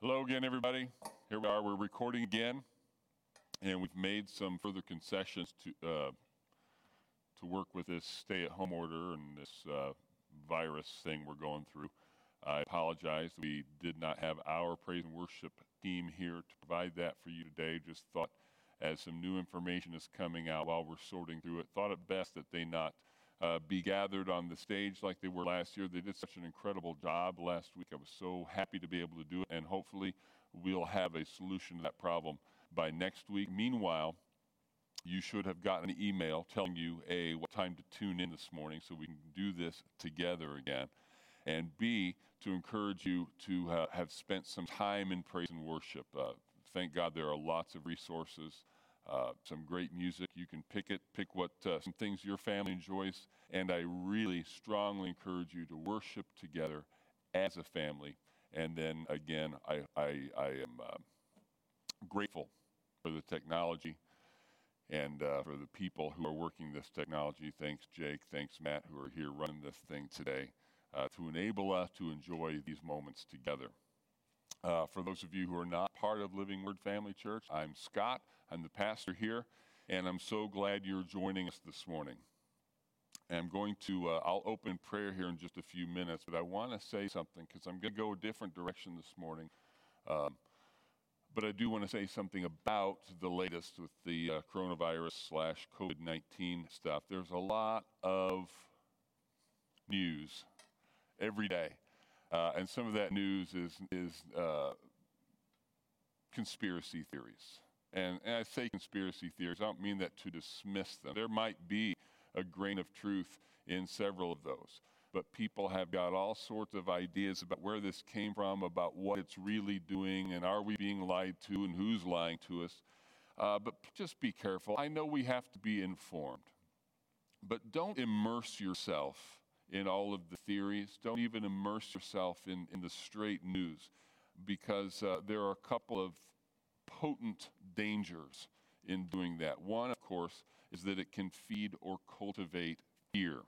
Hello again, everybody. Here we are. We're recording again, and we've made some further concessions to uh, to work with this stay-at-home order and this uh, virus thing we're going through. I apologize. We did not have our praise and worship team here to provide that for you today. Just thought, as some new information is coming out while we're sorting through it, thought it best that they not uh, be gathered on the stage like they were last year. They did such an incredible job last week. I was so happy to be able to do it, and hopefully, we'll have a solution to that problem by next week. Meanwhile, you should have gotten an email telling you A, what time to tune in this morning so we can do this together again, and B, to encourage you to uh, have spent some time in praise and worship. Uh, thank God there are lots of resources uh, some great music. You can pick it, pick what uh, some things your family enjoys, and I really strongly encourage you to worship together as a family. And then again, I, I, I am uh, grateful for the technology and uh, for the people who are working this technology. Thanks, Jake. Thanks, Matt, who are here running this thing today uh, to enable us to enjoy these moments together. For those of you who are not part of Living Word Family Church, I'm Scott. I'm the pastor here, and I'm so glad you're joining us this morning. And I'm going to, uh, I'll open prayer here in just a few minutes, but I want to say something because I'm going to go a different direction this morning. Um, but I do want to say something about the latest with the uh, coronavirus slash COVID 19 stuff. There's a lot of news every day. Uh, and some of that news is, is uh, conspiracy theories. And, and I say conspiracy theories, I don't mean that to dismiss them. There might be a grain of truth in several of those. But people have got all sorts of ideas about where this came from, about what it's really doing, and are we being lied to, and who's lying to us. Uh, but just be careful. I know we have to be informed, but don't immerse yourself in all of the theories. Don't even immerse yourself in, in the straight news because uh, there are a couple of potent dangers in doing that. One, of course, is that it can feed or cultivate fear.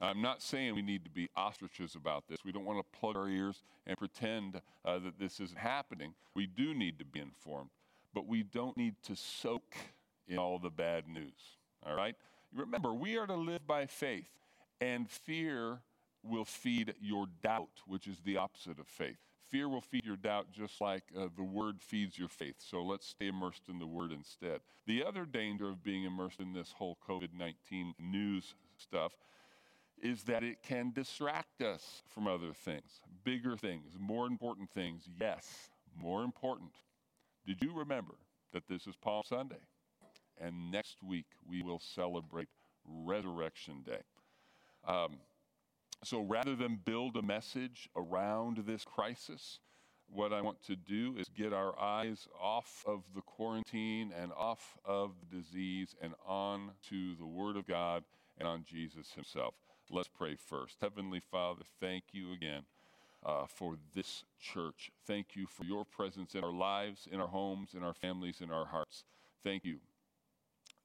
I'm not saying we need to be ostriches about this. We don't want to plug our ears and pretend uh, that this isn't happening. We do need to be informed, but we don't need to soak in all the bad news. All right? Remember, we are to live by faith. And fear will feed your doubt, which is the opposite of faith. Fear will feed your doubt just like uh, the word feeds your faith. So let's stay immersed in the word instead. The other danger of being immersed in this whole COVID 19 news stuff is that it can distract us from other things, bigger things, more important things. Yes, more important. Did you remember that this is Palm Sunday? And next week we will celebrate Resurrection Day. Um, so rather than build a message around this crisis, what I want to do is get our eyes off of the quarantine and off of the disease and on to the Word of God and on Jesus Himself. Let's pray first. Heavenly Father, thank you again uh, for this church. Thank you for your presence in our lives, in our homes, in our families, in our hearts. Thank you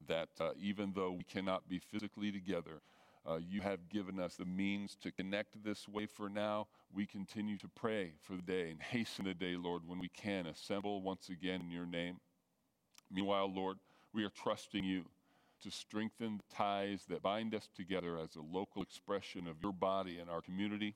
that uh, even though we cannot be physically together, uh, you have given us the means to connect this way for now. We continue to pray for the day and hasten the day, Lord, when we can assemble once again in your name. Meanwhile, Lord, we are trusting you to strengthen the ties that bind us together as a local expression of your body in our community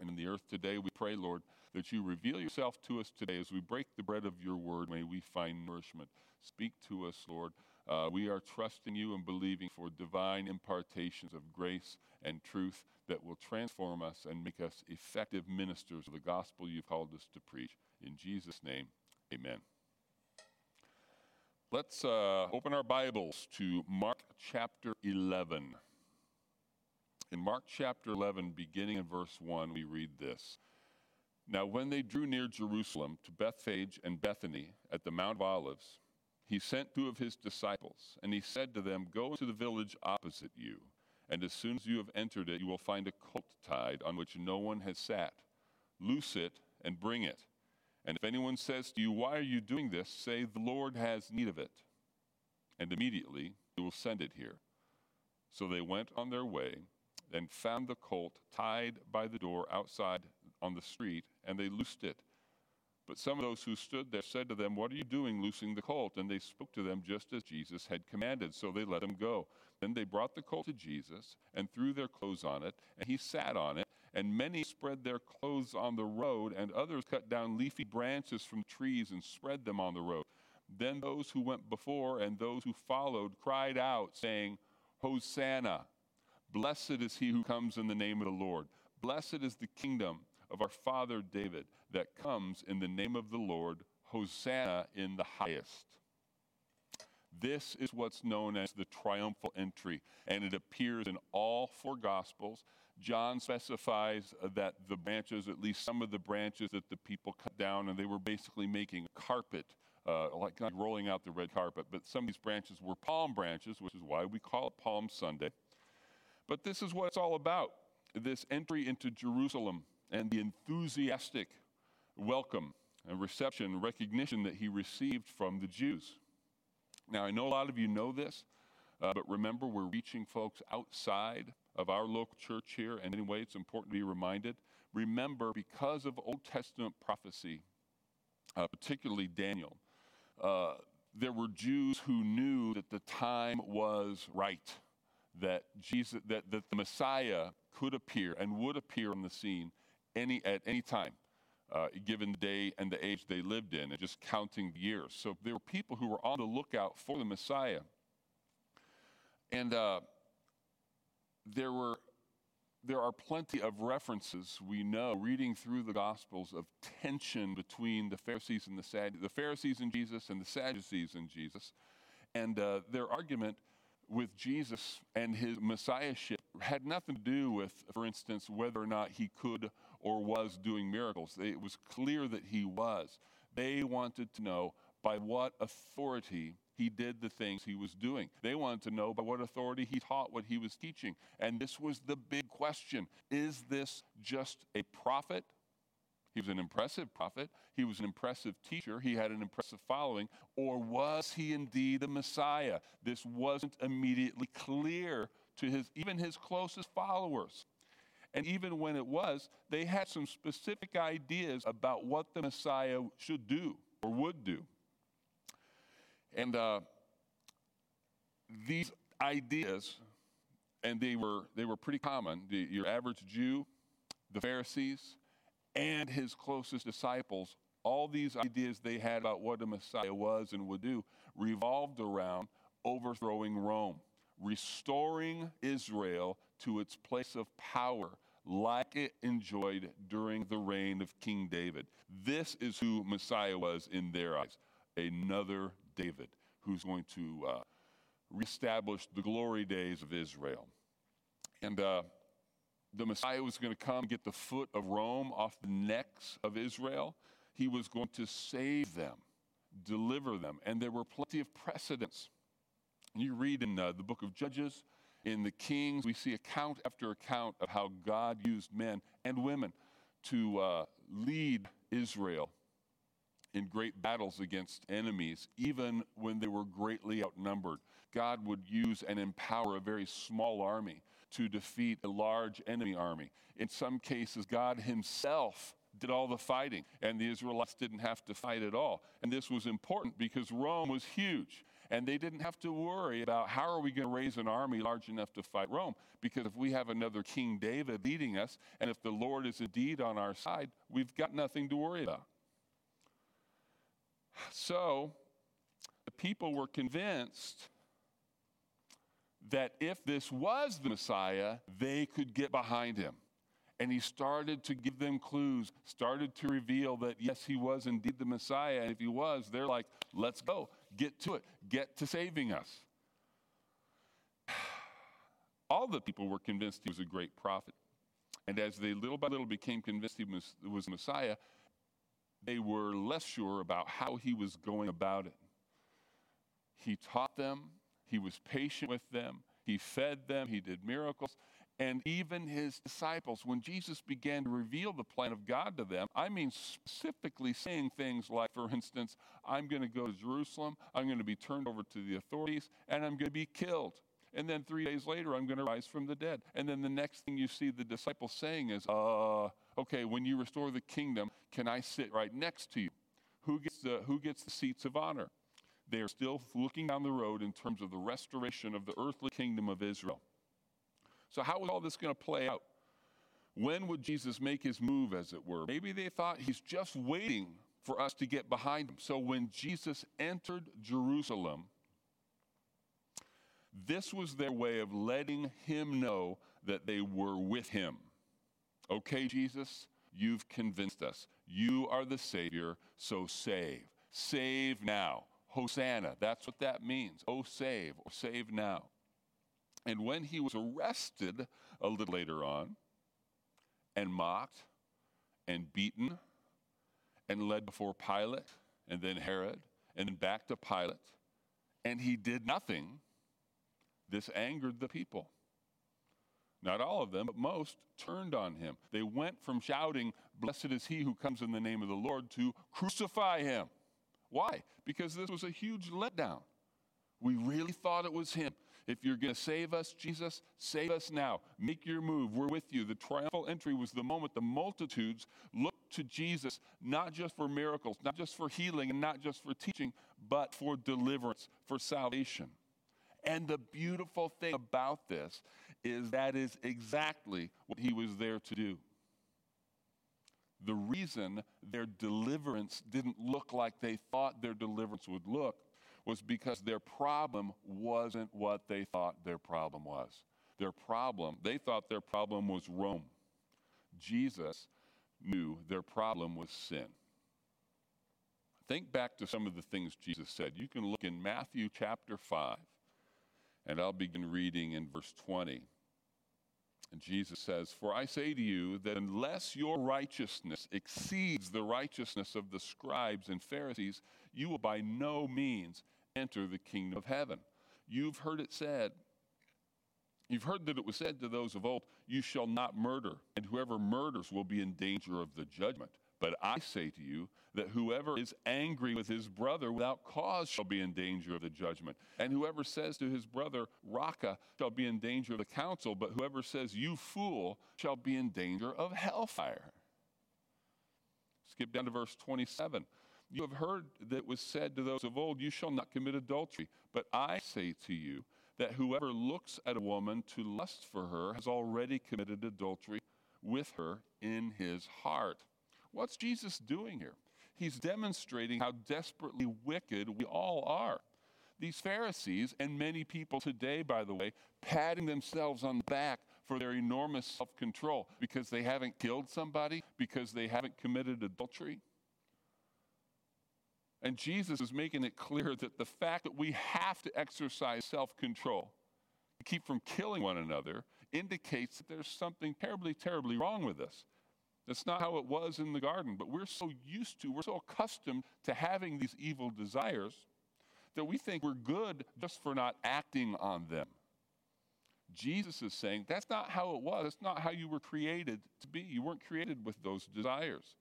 and in the earth today. We pray, Lord, that you reveal yourself to us today as we break the bread of your word. May we find nourishment. Speak to us, Lord. Uh, we are trusting you and believing for divine impartations of grace and truth that will transform us and make us effective ministers of the gospel you've called us to preach. In Jesus' name, amen. Let's uh, open our Bibles to Mark chapter 11. In Mark chapter 11, beginning in verse 1, we read this. Now, when they drew near Jerusalem to Bethphage and Bethany at the Mount of Olives, he sent two of his disciples, and he said to them, Go into the village opposite you, and as soon as you have entered it, you will find a colt tied on which no one has sat. Loose it and bring it. And if anyone says to you, Why are you doing this? say, The Lord has need of it. And immediately he will send it here. So they went on their way and found the colt tied by the door outside on the street, and they loosed it But some of those who stood there said to them, What are you doing loosing the colt? And they spoke to them just as Jesus had commanded. So they let him go. Then they brought the colt to Jesus and threw their clothes on it, and he sat on it. And many spread their clothes on the road, and others cut down leafy branches from trees and spread them on the road. Then those who went before and those who followed cried out, saying, Hosanna! Blessed is he who comes in the name of the Lord. Blessed is the kingdom of our father David that comes in the name of the Lord. Hosanna in the highest. This is what's known as the triumphal entry, and it appears in all four Gospels. John specifies that the branches, at least some of the branches that the people cut down, and they were basically making a carpet, uh, like rolling out the red carpet. But some of these branches were palm branches, which is why we call it Palm Sunday. But this is what it's all about this entry into Jerusalem and the enthusiastic welcome and reception, recognition that he received from the Jews. Now, I know a lot of you know this, uh, but remember, we're reaching folks outside of our local church here, and anyway, it's important to be reminded. Remember, because of Old Testament prophecy, uh, particularly Daniel, uh, there were Jews who knew that the time was right, that Jesus, that, that the Messiah could appear and would appear on the scene any at any time uh, given the day and the age they lived in, and just counting years. So there were people who were on the lookout for the Messiah. And uh, there were there are plenty of references we know reading through the gospels of tension between the pharisees and the Sad- the pharisees and jesus and the sadducees and jesus and uh, their argument with jesus and his messiahship had nothing to do with for instance whether or not he could or was doing miracles. It was clear that he was. They wanted to know by what authority he did the things he was doing. They wanted to know by what authority he taught what he was teaching. And this was the big question Is this just a prophet? He was an impressive prophet. He was an impressive teacher. He had an impressive following. Or was he indeed the Messiah? This wasn't immediately clear to his, even his closest followers. And even when it was, they had some specific ideas about what the Messiah should do or would do. And uh, these ideas, and they were, they were pretty common. The, your average Jew, the Pharisees, and his closest disciples, all these ideas they had about what the Messiah was and would do revolved around overthrowing Rome, restoring Israel to its place of power like it enjoyed during the reign of King David. This is who Messiah was in their eyes another David who's going to uh, reestablish the glory days of Israel. And uh, the Messiah was going to come get the foot of Rome off the necks of Israel. He was going to save them, deliver them. And there were plenty of precedents. You read in uh, the book of Judges, in the Kings, we see account after account of how God used men and women to uh, lead Israel in great battles against enemies, even when they were greatly outnumbered. God would use and empower a very small army to defeat a large enemy army. In some cases, God Himself did all the fighting, and the Israelites didn't have to fight at all. And this was important because Rome was huge. And they didn't have to worry about how are we going to raise an army large enough to fight Rome? Because if we have another King David leading us, and if the Lord is indeed on our side, we've got nothing to worry about. So the people were convinced that if this was the Messiah, they could get behind him. And he started to give them clues, started to reveal that yes, he was indeed the Messiah. And if he was, they're like, let's go, get to it, get to saving us. All the people were convinced he was a great prophet. And as they little by little became convinced he was, was Messiah, they were less sure about how he was going about it. He taught them, he was patient with them, he fed them, he did miracles, and even his disciples, when Jesus began to reveal the plan of God to them, I mean specifically saying things like, for instance, I'm going to go to Jerusalem, I'm going to be turned over to the authorities, and I'm going to be killed. And then three days later, I'm going to rise from the dead. And then the next thing you see the disciples saying is, uh, okay, when you restore the kingdom, can I sit right next to you? who gets the, who gets the seats of honor. They are still looking down the road in terms of the restoration of the earthly kingdom of Israel. So, how is all this going to play out? When would Jesus make his move, as it were? Maybe they thought he's just waiting for us to get behind him. So, when Jesus entered Jerusalem, this was their way of letting him know that they were with him. Okay, Jesus, you've convinced us. You are the Savior, so save. Save now. Hosanna, that's what that means. Oh, save, or save now. And when he was arrested a little later on, and mocked, and beaten, and led before Pilate, and then Herod, and then back to Pilate, and he did nothing, this angered the people. Not all of them, but most turned on him. They went from shouting, Blessed is he who comes in the name of the Lord, to crucify him. Why? Because this was a huge letdown. We really thought it was him. If you're going to save us, Jesus, save us now. Make your move. We're with you. The triumphal entry was the moment the multitudes looked to Jesus, not just for miracles, not just for healing, and not just for teaching, but for deliverance, for salvation. And the beautiful thing about this is that is exactly what he was there to do. The reason their deliverance didn't look like they thought their deliverance would look was because their problem wasn't what they thought their problem was. Their problem, they thought their problem was Rome. Jesus knew their problem was sin. Think back to some of the things Jesus said. You can look in Matthew chapter 5, and I'll begin reading in verse 20. And Jesus says, For I say to you that unless your righteousness exceeds the righteousness of the scribes and Pharisees, you will by no means enter the kingdom of heaven. You've heard it said, You've heard that it was said to those of old, You shall not murder, and whoever murders will be in danger of the judgment. But I say to you that whoever is angry with his brother without cause shall be in danger of the judgment. And whoever says to his brother, Raca, shall be in danger of the council. But whoever says, You fool, shall be in danger of hellfire. Skip down to verse 27. You have heard that was said to those of old, You shall not commit adultery. But I say to you that whoever looks at a woman to lust for her has already committed adultery with her in his heart. What's Jesus doing here? He's demonstrating how desperately wicked we all are. These Pharisees, and many people today, by the way, patting themselves on the back for their enormous self control because they haven't killed somebody, because they haven't committed adultery. And Jesus is making it clear that the fact that we have to exercise self control to keep from killing one another indicates that there's something terribly, terribly wrong with us. That's not how it was in the garden, but we're so used to, we're so accustomed to having these evil desires that we think we're good just for not acting on them. Jesus is saying that's not how it was. That's not how you were created to be. You weren't created with those desires.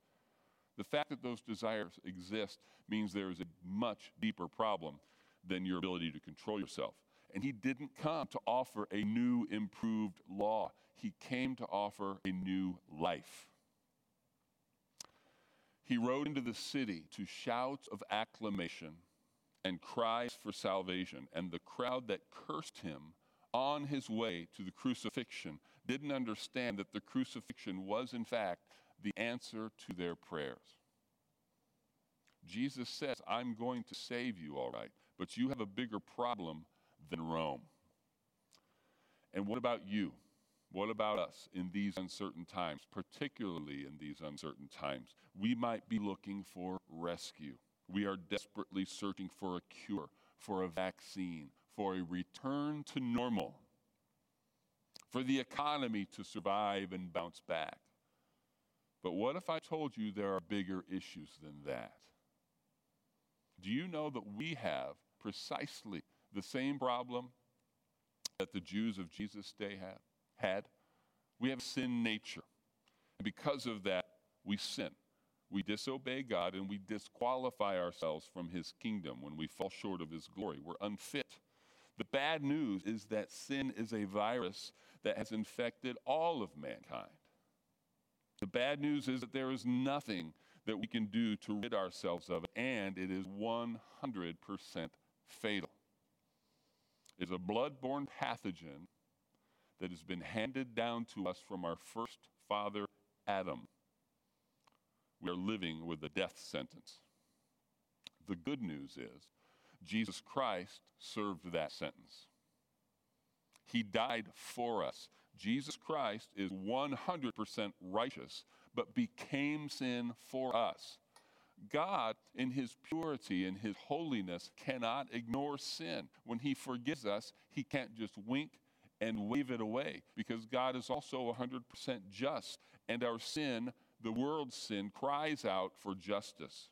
The fact that those desires exist means there is a much deeper problem than your ability to control yourself. And he didn't come to offer a new, improved law, he came to offer a new life. He rode into the city to shouts of acclamation and cries for salvation, and the crowd that cursed him on his way to the crucifixion didn't understand that the crucifixion was, in fact, the answer to their prayers. Jesus says, I'm going to save you, all right, but you have a bigger problem than Rome. And what about you? What about us in these uncertain times, particularly in these uncertain times? We might be looking for rescue. We are desperately searching for a cure, for a vaccine, for a return to normal, for the economy to survive and bounce back. But what if I told you there are bigger issues than that? Do you know that we have precisely the same problem that the Jews of Jesus' day have? Had. We have sin nature. And because of that, we sin. We disobey God and we disqualify ourselves from his kingdom when we fall short of his glory. We're unfit. The bad news is that sin is a virus that has infected all of mankind. The bad news is that there is nothing that we can do to rid ourselves of it, and it is 100% fatal. It's a blood-borne pathogen that has been handed down to us from our first father, Adam. We are living with a death sentence. The good news is Jesus Christ served that sentence. He died for us. Jesus Christ is 100% righteous, but became sin for us. God, in his purity and his holiness, cannot ignore sin. When he forgives us, he can't just wink and wave it away because God is also 100% just, and our sin, the world's sin, cries out for justice.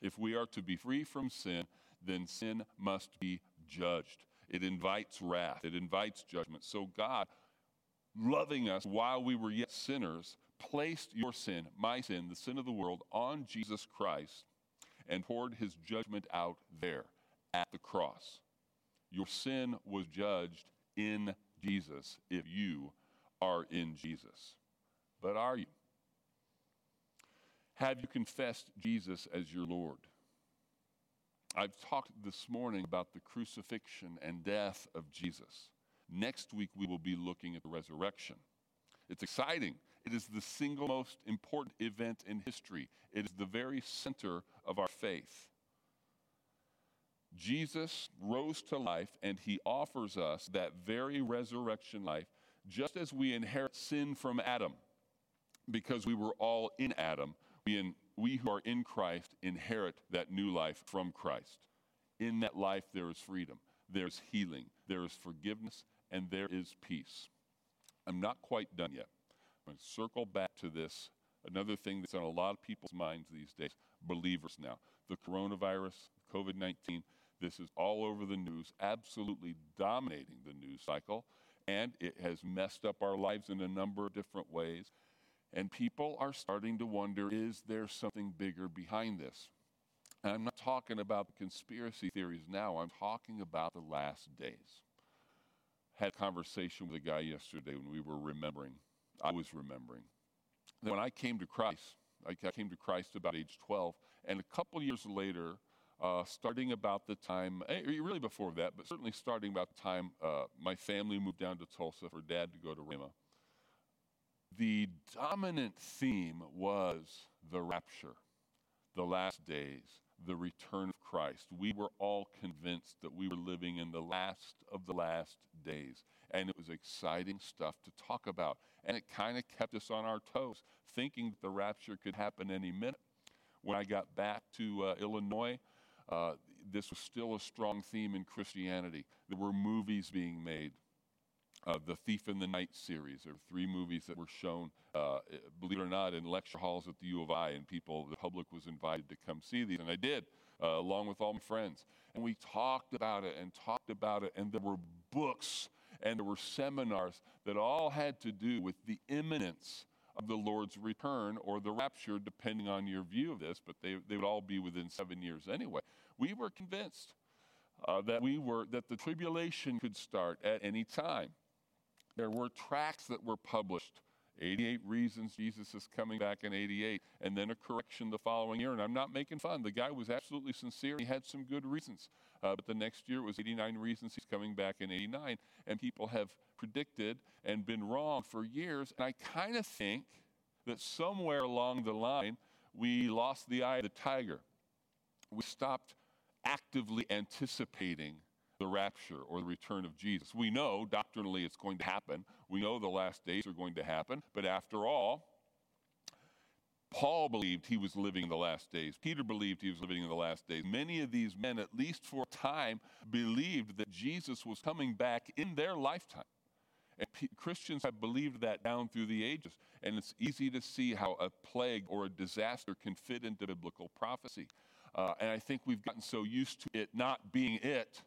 If we are to be free from sin, then sin must be judged. It invites wrath, it invites judgment. So, God, loving us while we were yet sinners, placed your sin, my sin, the sin of the world, on Jesus Christ and poured his judgment out there at the cross. Your sin was judged in Jesus if you are in Jesus. But are you? Have you confessed Jesus as your Lord? I've talked this morning about the crucifixion and death of Jesus. Next week, we will be looking at the resurrection. It's exciting. It is the single most important event in history, it is the very center of our faith. Jesus rose to life and he offers us that very resurrection life, just as we inherit sin from Adam, because we were all in Adam. We, in, we who are in Christ inherit that new life from Christ. In that life, there is freedom, there's healing, there is forgiveness, and there is peace. I'm not quite done yet. I'm going to circle back to this. Another thing that's on a lot of people's minds these days believers now. The coronavirus, COVID 19, this is all over the news, absolutely dominating the news cycle, and it has messed up our lives in a number of different ways. And people are starting to wonder is there something bigger behind this? And I'm not talking about conspiracy theories now, I'm talking about the last days. Had a conversation with a guy yesterday when we were remembering, I was remembering. That when I came to Christ, I came to Christ about age 12, and a couple years later, uh, starting about the time, eh, really before that, but certainly starting about the time uh, my family moved down to Tulsa for dad to go to Rhema the dominant theme was the rapture, the last days, the return of Christ. We were all convinced that we were living in the last of the last days. And it was exciting stuff to talk about. And it kind of kept us on our toes, thinking that the rapture could happen any minute. When I got back to uh, Illinois, uh, this was still a strong theme in Christianity. There were movies being made uh, the Thief in the Night series. There were three movies that were shown, uh, believe it or not, in lecture halls at the U of I, and people, the public was invited to come see these, and I did, uh, along with all my friends. And we talked about it and talked about it, and there were books and there were seminars that all had to do with the imminence of the Lord's return or the rapture, depending on your view of this, but they, they would all be within seven years anyway. We were convinced uh, that we were that the tribulation could start at any time. There were tracts that were published 88 reasons Jesus is coming back in 88, and then a correction the following year. And I'm not making fun. The guy was absolutely sincere. He had some good reasons. Uh, but the next year it was 89 reasons he's coming back in 89. And people have predicted and been wrong for years. And I kind of think that somewhere along the line, we lost the eye of the tiger. We stopped actively anticipating the rapture or the return of Jesus. We know doctrinally it's going to happen. We know the last days are going to happen. But after all, Paul believed he was living in the last days. Peter believed he was living in the last days. Many of these men, at least for a time, believed that Jesus was coming back in their lifetime. And P- Christians have believed that down through the ages. And it's easy to see how a plague or a disaster can fit into biblical prophecy. Uh, and I think we've gotten so used to it not being it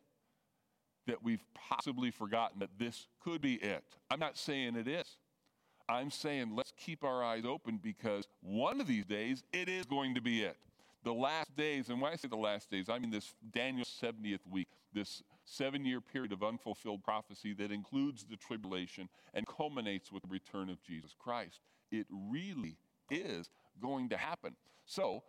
that we've possibly forgotten that this could be it. I'm not saying it is. I'm saying let's keep our eyes open because one of these days it is going to be it. The last days, and when I say the last days, I mean this Daniel 70th week, this seven year period of unfulfilled prophecy that includes the tribulation and culminates with the return of Jesus Christ. It really is going to happen. So,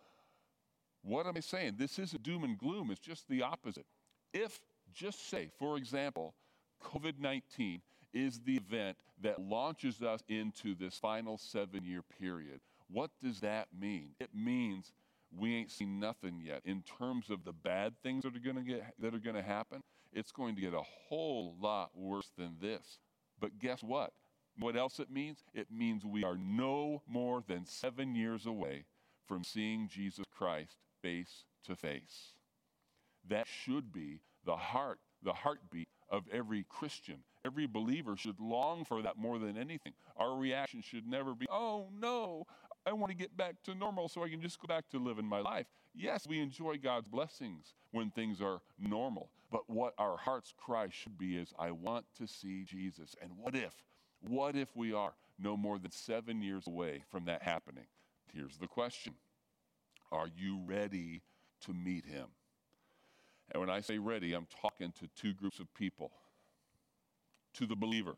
what am I saying? This isn't doom and gloom, it's just the opposite. If, just say, for example, COVID 19 is the event that launches us into this final seven year period, what does that mean? It means we ain't seen nothing yet in terms of the bad things that are going to get that are going to happen. It's going to get a whole lot worse than this. But guess what? What else it means? It means we are no more than seven years away from seeing Jesus Christ face to face. That should be the heart, the heartbeat of every Christian. Every believer should long for that more than anything. Our reaction should never be, oh no, I want to get back to normal so I can just go back to living my life. Yes, we enjoy God's blessings when things are normal, but what our heart's cry should be is, I want to see Jesus. And what if, what if we are no more than seven years away from that happening? Here's the question Are you ready to meet him? And when I say ready, I'm talking to two groups of people to the believer,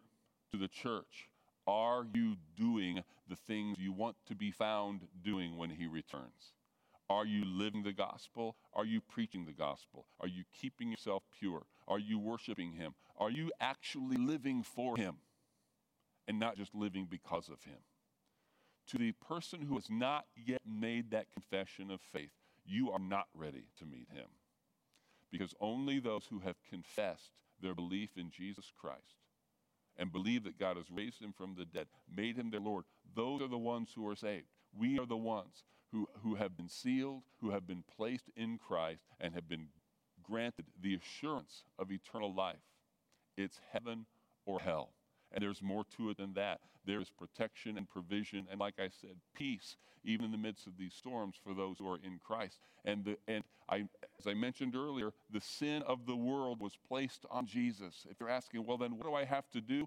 to the church, are you doing the things you want to be found doing when he returns? Are you living the gospel? Are you preaching the gospel? Are you keeping yourself pure? Are you worshiping him? Are you actually living for him and not just living because of him? To the person who has not yet made that confession of faith, you are not ready to meet him. Because only those who have confessed their belief in Jesus Christ and believe that God has raised him from the dead, made him their Lord, those are the ones who are saved. We are the ones who, who have been sealed, who have been placed in Christ, and have been granted the assurance of eternal life. It's heaven or hell. And there's more to it than that. There's protection and provision, and like I said, peace, even in the midst of these storms for those who are in Christ. And, the, and I, as I mentioned earlier, the sin of the world was placed on Jesus. If you're asking, well, then what do I have to do?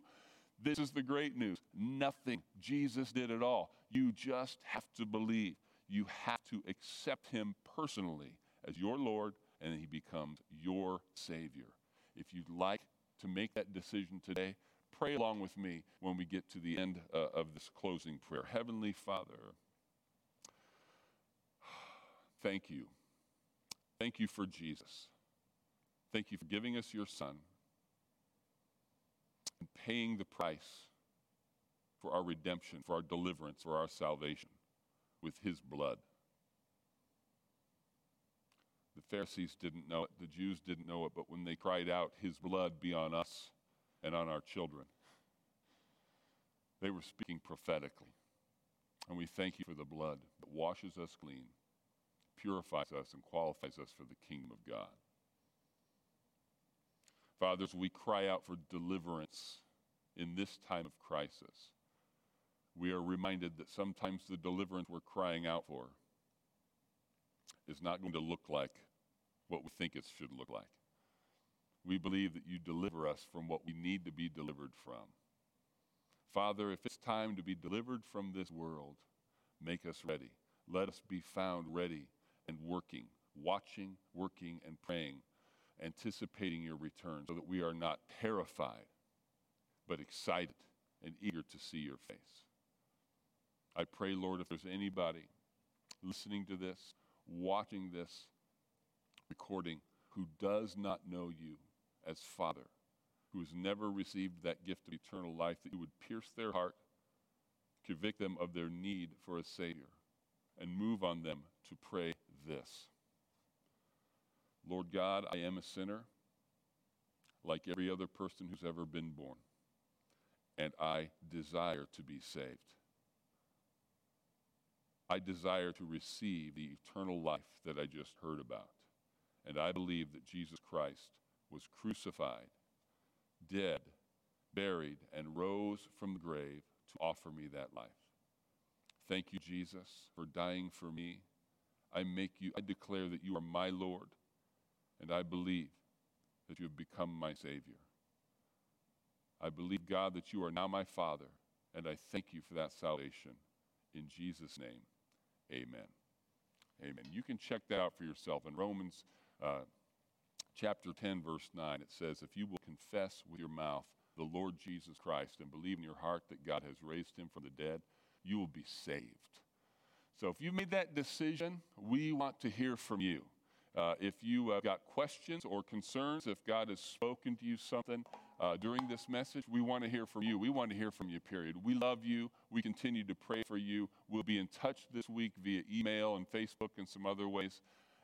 This is the great news. Nothing. Jesus did it all. You just have to believe. You have to accept him personally as your Lord, and he becomes your Savior. If you'd like to make that decision today, pray along with me when we get to the end uh, of this closing prayer. Heavenly Father, thank you. Thank you for Jesus. Thank you for giving us your Son and paying the price for our redemption, for our deliverance, for our salvation with his blood. The Pharisees didn't know it, the Jews didn't know it, but when they cried out, His blood be on us and on our children. They were speaking prophetically. And we thank you for the blood that washes us clean, purifies us, and qualifies us for the kingdom of God. Fathers, we cry out for deliverance in this time of crisis. We are reminded that sometimes the deliverance we're crying out for is not going to look like what we think it should look like. We believe that you deliver us from what we need to be delivered from. Father, if it's time to be delivered from this world, make us ready. Let us be found ready and working, watching, working, and praying, anticipating your return so that we are not terrified, but excited and eager to see your face. I pray, Lord, if there's anybody listening to this, watching this recording, who does not know you, as Father, who has never received that gift of eternal life, that you would pierce their heart, convict them of their need for a Savior, and move on them to pray this Lord God, I am a sinner like every other person who's ever been born, and I desire to be saved. I desire to receive the eternal life that I just heard about. And I believe that Jesus Christ was crucified, dead, buried, and rose from the grave to offer me that life. Thank you, Jesus, for dying for me. I make you, I declare that you are my Lord, and I believe that you have become my Savior. I believe, God, that you are now my Father, and I thank you for that salvation. In Jesus' name, amen. Amen. You can check that out for yourself in Romans. Uh, chapter 10, verse 9, it says, If you will confess with your mouth the Lord Jesus Christ and believe in your heart that God has raised him from the dead, you will be saved. So if you made that decision, we want to hear from you. Uh, if you have got questions or concerns, if God has spoken to you something uh, during this message, we want to hear from you. We want to hear from you, period. We love you. We continue to pray for you. We'll be in touch this week via email and Facebook and some other ways.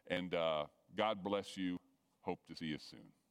And uh, God bless you. Hope to see you soon.